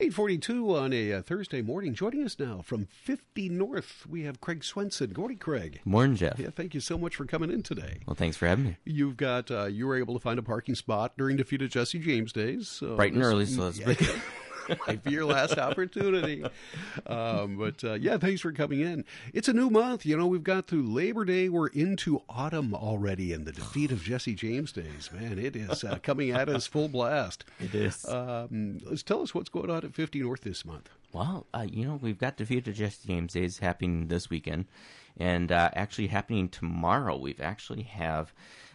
842 on a uh, Thursday morning. Joining us now from 50 North, we have Craig Swenson. Good morning, Craig. Morning, Jeff. Yeah, thank you so much for coming in today. Well, thanks for having me. You've got, uh, you were able to find a parking spot during defeat of Jesse James days. So Bright and early, so that's yeah. might be your last opportunity. Um, but uh, yeah, thanks for coming in. It's a new month. You know, we've got through Labor Day. We're into autumn already, and the defeat of Jesse James days. Man, it is uh, coming at us full blast. It is. Um, let's tell us what's going on at 50 North this month. Well, uh, you know, we've got the defeat of Jesse James days happening this weekend, and uh, actually happening tomorrow. We've actually have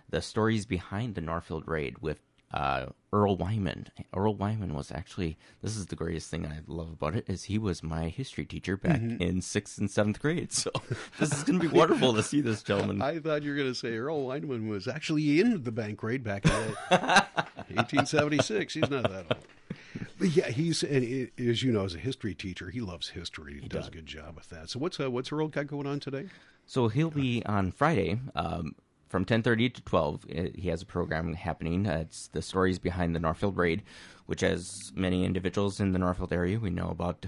the stories behind the Northfield raid with uh, Earl Wyman. Earl Wyman was actually this is the greatest thing I love about it is he was my history teacher back mm-hmm. in sixth and seventh grade. So this is going to be wonderful to see this gentleman. I thought you were going to say Earl Wyman was actually in the bank raid back in 1876. He's not that old. But yeah, he's and as you know, as a history teacher, he loves history. He, he does, does, a good job with that. So what's uh, what's Earl got going on today? So he'll be on Friday. Um, from 10:30 to 12 uh, he has a program happening. Uh, it's the stories behind the Northfield raid which as many individuals in the Northfield area. We know about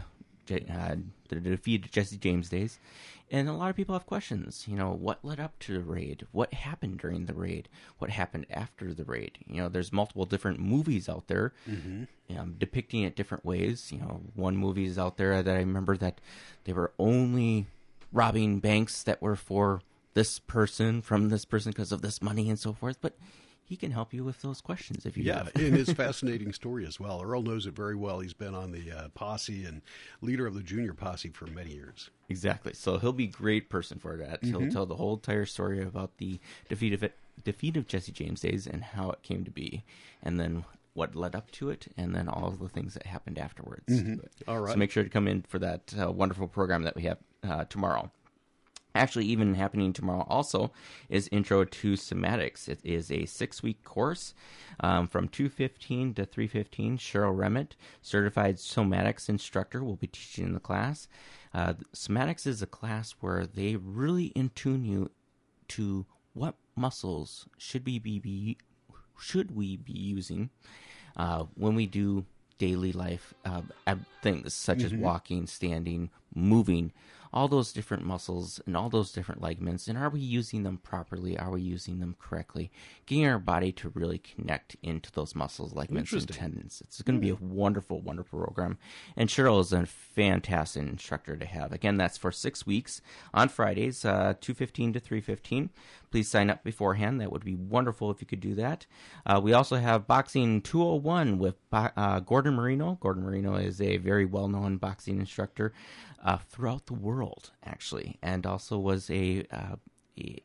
uh, the defeat of Jesse James days. And a lot of people have questions. You know what led up to the raid? What happened during the raid? What happened after the raid? You know there's multiple different movies out there mm-hmm. um, depicting it different ways. You know one movie is out there that I remember that they were only robbing banks that were for this person from this person because of this money and so forth. But he can help you with those questions if you yeah, in his fascinating story as well. Earl knows it very well. He's been on the uh, posse and leader of the junior posse for many years. Exactly. So he'll be a great person for that. Mm-hmm. He'll tell the whole entire story about the defeat of it, defeat of Jesse James days and how it came to be, and then what led up to it, and then all of the things that happened afterwards. Mm-hmm. All right. So make sure to come in for that uh, wonderful program that we have uh, tomorrow actually even happening tomorrow also is intro to somatics. It is a six week course um, from 215 to 315 cheryl remit certified somatics instructor will be teaching the class. Uh, somatics is a class where they really in tune you to what muscles should we be, be should we be using uh, when we do daily life uh, things such mm-hmm. as walking, standing, moving, all those different muscles and all those different ligaments. And are we using them properly? Are we using them correctly? Getting our body to really connect into those muscles, ligaments, and tendons. It's going to be a mm-hmm. wonderful, wonderful program. And Cheryl is a fantastic instructor to have. Again, that's for six weeks on Fridays, uh, 2.15 to 3.15. Please sign up beforehand. That would be wonderful if you could do that. Uh, we also have Boxing 201 with uh, Gordon Marino. Gordon Marino is a very well-known boxing instructor uh, throughout the world, actually, and also was a, uh, a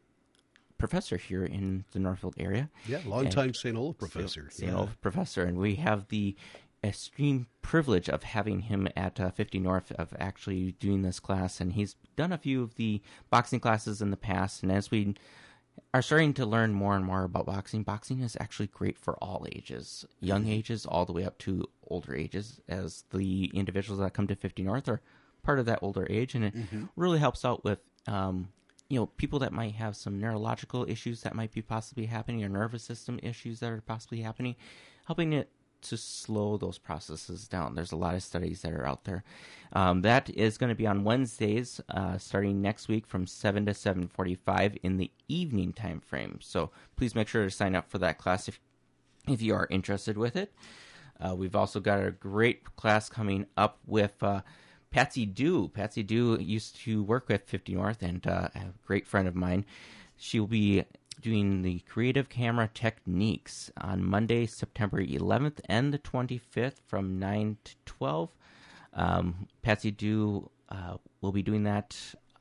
professor here in the Northfield area. Yeah, longtime St. Olaf professor. St. Olaf professor, and we have the extreme privilege of having him at uh, 50 North of actually doing this class, and he's done a few of the boxing classes in the past, and as we are starting to learn more and more about boxing. Boxing is actually great for all ages, young mm-hmm. ages all the way up to older ages, as the individuals that come to 50 North are part of that older age, and it mm-hmm. really helps out with um, you know people that might have some neurological issues that might be possibly happening or nervous system issues that are possibly happening, helping it to slow those processes down. There's a lot of studies that are out there. Um, that is going to be on Wednesdays, uh, starting next week from seven to seven forty-five in the evening time frame. So please make sure to sign up for that class if if you are interested with it. Uh, we've also got a great class coming up with. Uh, Patsy Dew. Patsy Dew used to work with 50 North and uh, a great friend of mine. She will be doing the creative camera techniques on Monday, September 11th and the 25th from 9 to 12. Um, Patsy Dew uh, will be doing that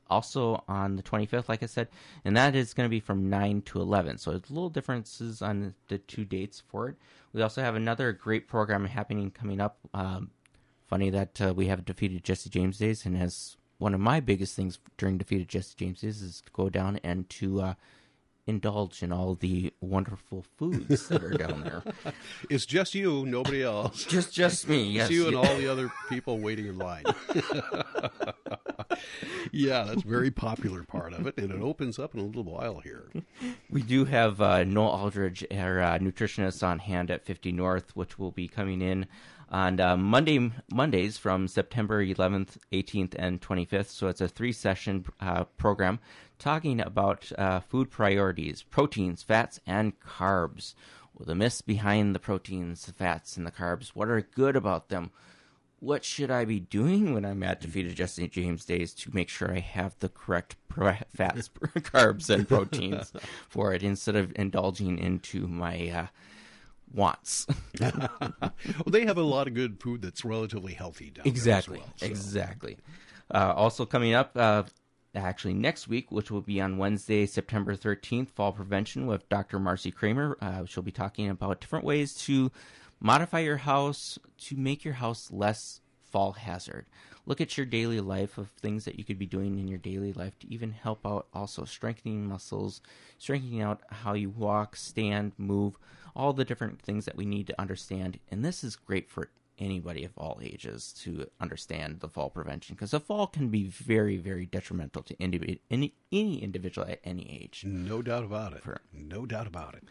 also on the 25th, like I said, and that is going to be from 9 to 11. So it's a little differences on the two dates for it. We also have another great program happening coming up. Um, funny that uh, we have defeated Jesse James days, and as one of my biggest things during defeated Jesse James days is to go down and to uh, indulge in all the wonderful foods that are down there. It's just you, nobody else. just just me. Yes, you and all the other people waiting in line. yeah, that's a very popular part of it, and it opens up in a little while here. We do have uh, Noel Aldridge, our uh, nutritionist, on hand at 50 North, which will be coming in on uh, Monday Mondays from September 11th, 18th, and 25th. So it's a three session uh, program talking about uh, food priorities, proteins, fats, and carbs. Well, the myths behind the proteins, the fats, and the carbs. What are good about them? What should I be doing when I'm at Defeated Jesse James Days to make sure I have the correct fats, carbs, and proteins for it instead of indulging into my uh, wants. well, they have a lot of good food that's relatively healthy down exactly, there as well, so. Exactly. Uh, also coming up, uh, actually next week, which will be on Wednesday, September 13th, Fall Prevention with Dr. Marcy Kramer. Uh, she'll be talking about different ways to modify your house to make your house less fall hazard. Look at your daily life of things that you could be doing in your daily life to even help out also strengthening muscles, strengthening out how you walk, stand, move, all the different things that we need to understand. And this is great for anybody of all ages to understand the fall prevention because the fall can be very, very detrimental to any, any, any individual at any age. No doubt about it. For, no doubt about it.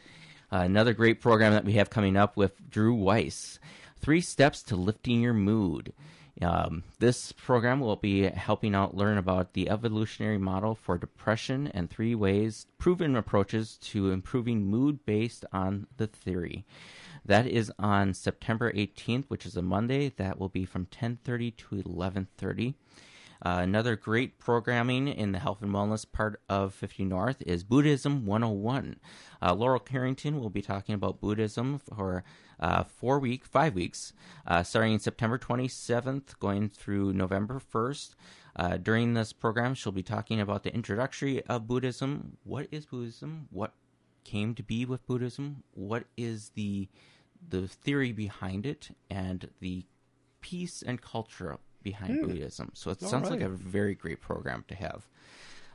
Uh, another great program that we have coming up with Drew Weiss Three Steps to Lifting Your Mood. Um, this program will be helping out learn about the evolutionary model for depression and three ways, proven approaches to improving mood based on the theory. That is on September 18th, which is a Monday. That will be from 10:30 to 11:30. Uh, another great programming in the health and wellness part of 50 North is Buddhism 101. Uh, Laurel Carrington will be talking about Buddhism for uh, four week, five weeks, uh, starting September 27th, going through November 1st. Uh, during this program, she'll be talking about the introductory of Buddhism. What is Buddhism? What came to be with Buddhism? What is the the theory behind it and the peace and culture behind mm. Buddhism. So it All sounds right. like a very great program to have.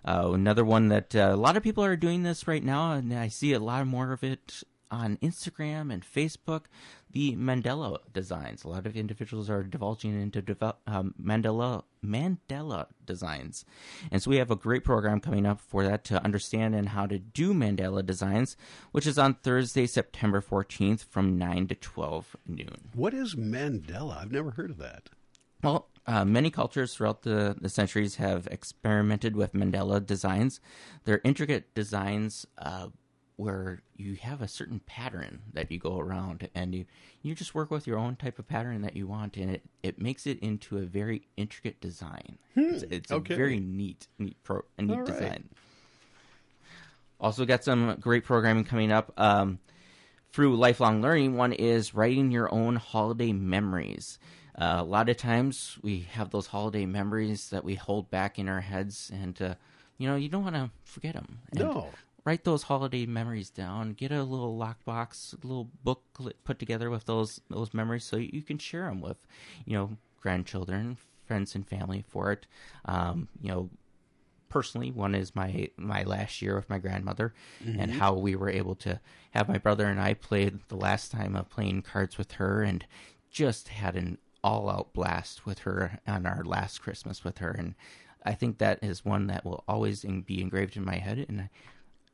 Uh, another one that uh, a lot of people are doing this right now, and I see a lot more of it on Instagram and Facebook. The Mandala designs. A lot of individuals are divulging into develop, um, Mandala Mandala designs, and so we have a great program coming up for that to understand and how to do Mandala designs, which is on Thursday, September fourteenth, from nine to twelve noon. What is Mandala? I've never heard of that. Well, uh, many cultures throughout the, the centuries have experimented with Mandala designs. They're intricate designs uh, where you have a certain pattern that you go around and you, you just work with your own type of pattern that you want and it, it makes it into a very intricate design. Hmm, it's, it's okay. a very neat, neat, pro, a neat All design. Also got some great programming coming up. Um, through lifelong learning, one is writing your own holiday memories. Uh, a lot of times we have those holiday memories that we hold back in our heads, and uh, you know you don't want to forget them. And no. Write those holiday memories down. Get a little lockbox, a little booklet put together with those those memories, so you can share them with, you know, grandchildren, friends, and family for it. Um, you know, personally one is my my last year with my grandmother mm-hmm. and how we were able to have my brother and I played the last time of playing cards with her and just had an all out blast with her on our last Christmas with her, and I think that is one that will always be engraved in my head. And I,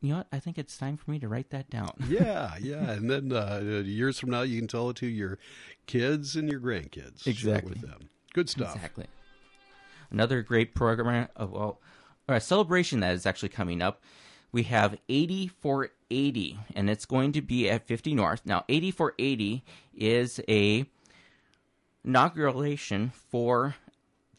you know what? I think it's time for me to write that down. yeah, yeah, and then uh, years from now, you can tell it to your kids and your grandkids. Exactly. With them. Good stuff. Exactly. Another great program of well, a celebration that is actually coming up. We have 80 for 80, and it's going to be at 50 North. Now, 80 for 80 is a inauguration for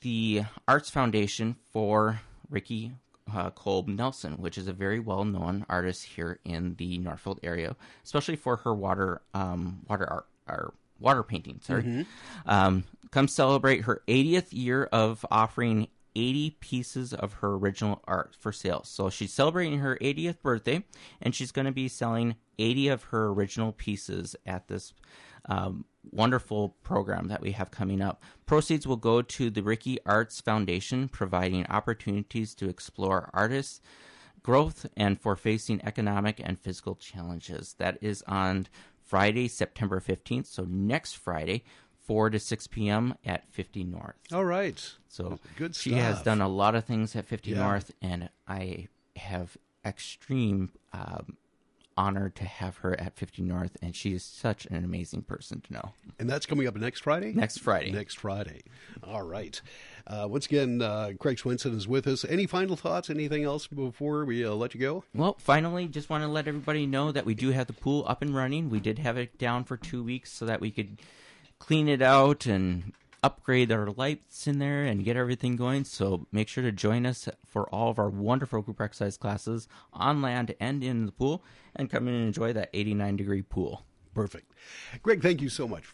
the Arts Foundation for Ricky uh, Kolb Nelson, which is a very well known artist here in the Northfield area, especially for her water um, water art or water painting. Sorry, mm-hmm. um, come celebrate her 80th year of offering 80 pieces of her original art for sale. So she's celebrating her 80th birthday, and she's going to be selling 80 of her original pieces at this um, wonderful program that we have coming up. Proceeds will go to the Ricky Arts Foundation, providing opportunities to explore artists' growth and for facing economic and physical challenges. That is on Friday, September 15th, so next Friday. 4 to 6 p.m. at 50 North. All right. So good stuff. She has done a lot of things at 50 yeah. North, and I have extreme um, honored to have her at 50 North, and she is such an amazing person to know. And that's coming up next Friday? Next Friday. Next Friday. All right. Uh, once again, uh, Craig Swenson is with us. Any final thoughts? Anything else before we uh, let you go? Well, finally, just want to let everybody know that we do have the pool up and running. We did have it down for two weeks so that we could clean it out and upgrade our lights in there and get everything going. So make sure to join us for all of our wonderful group exercise classes on land and in the pool and come in and enjoy that 89 degree pool. Perfect. Greg, thank you so much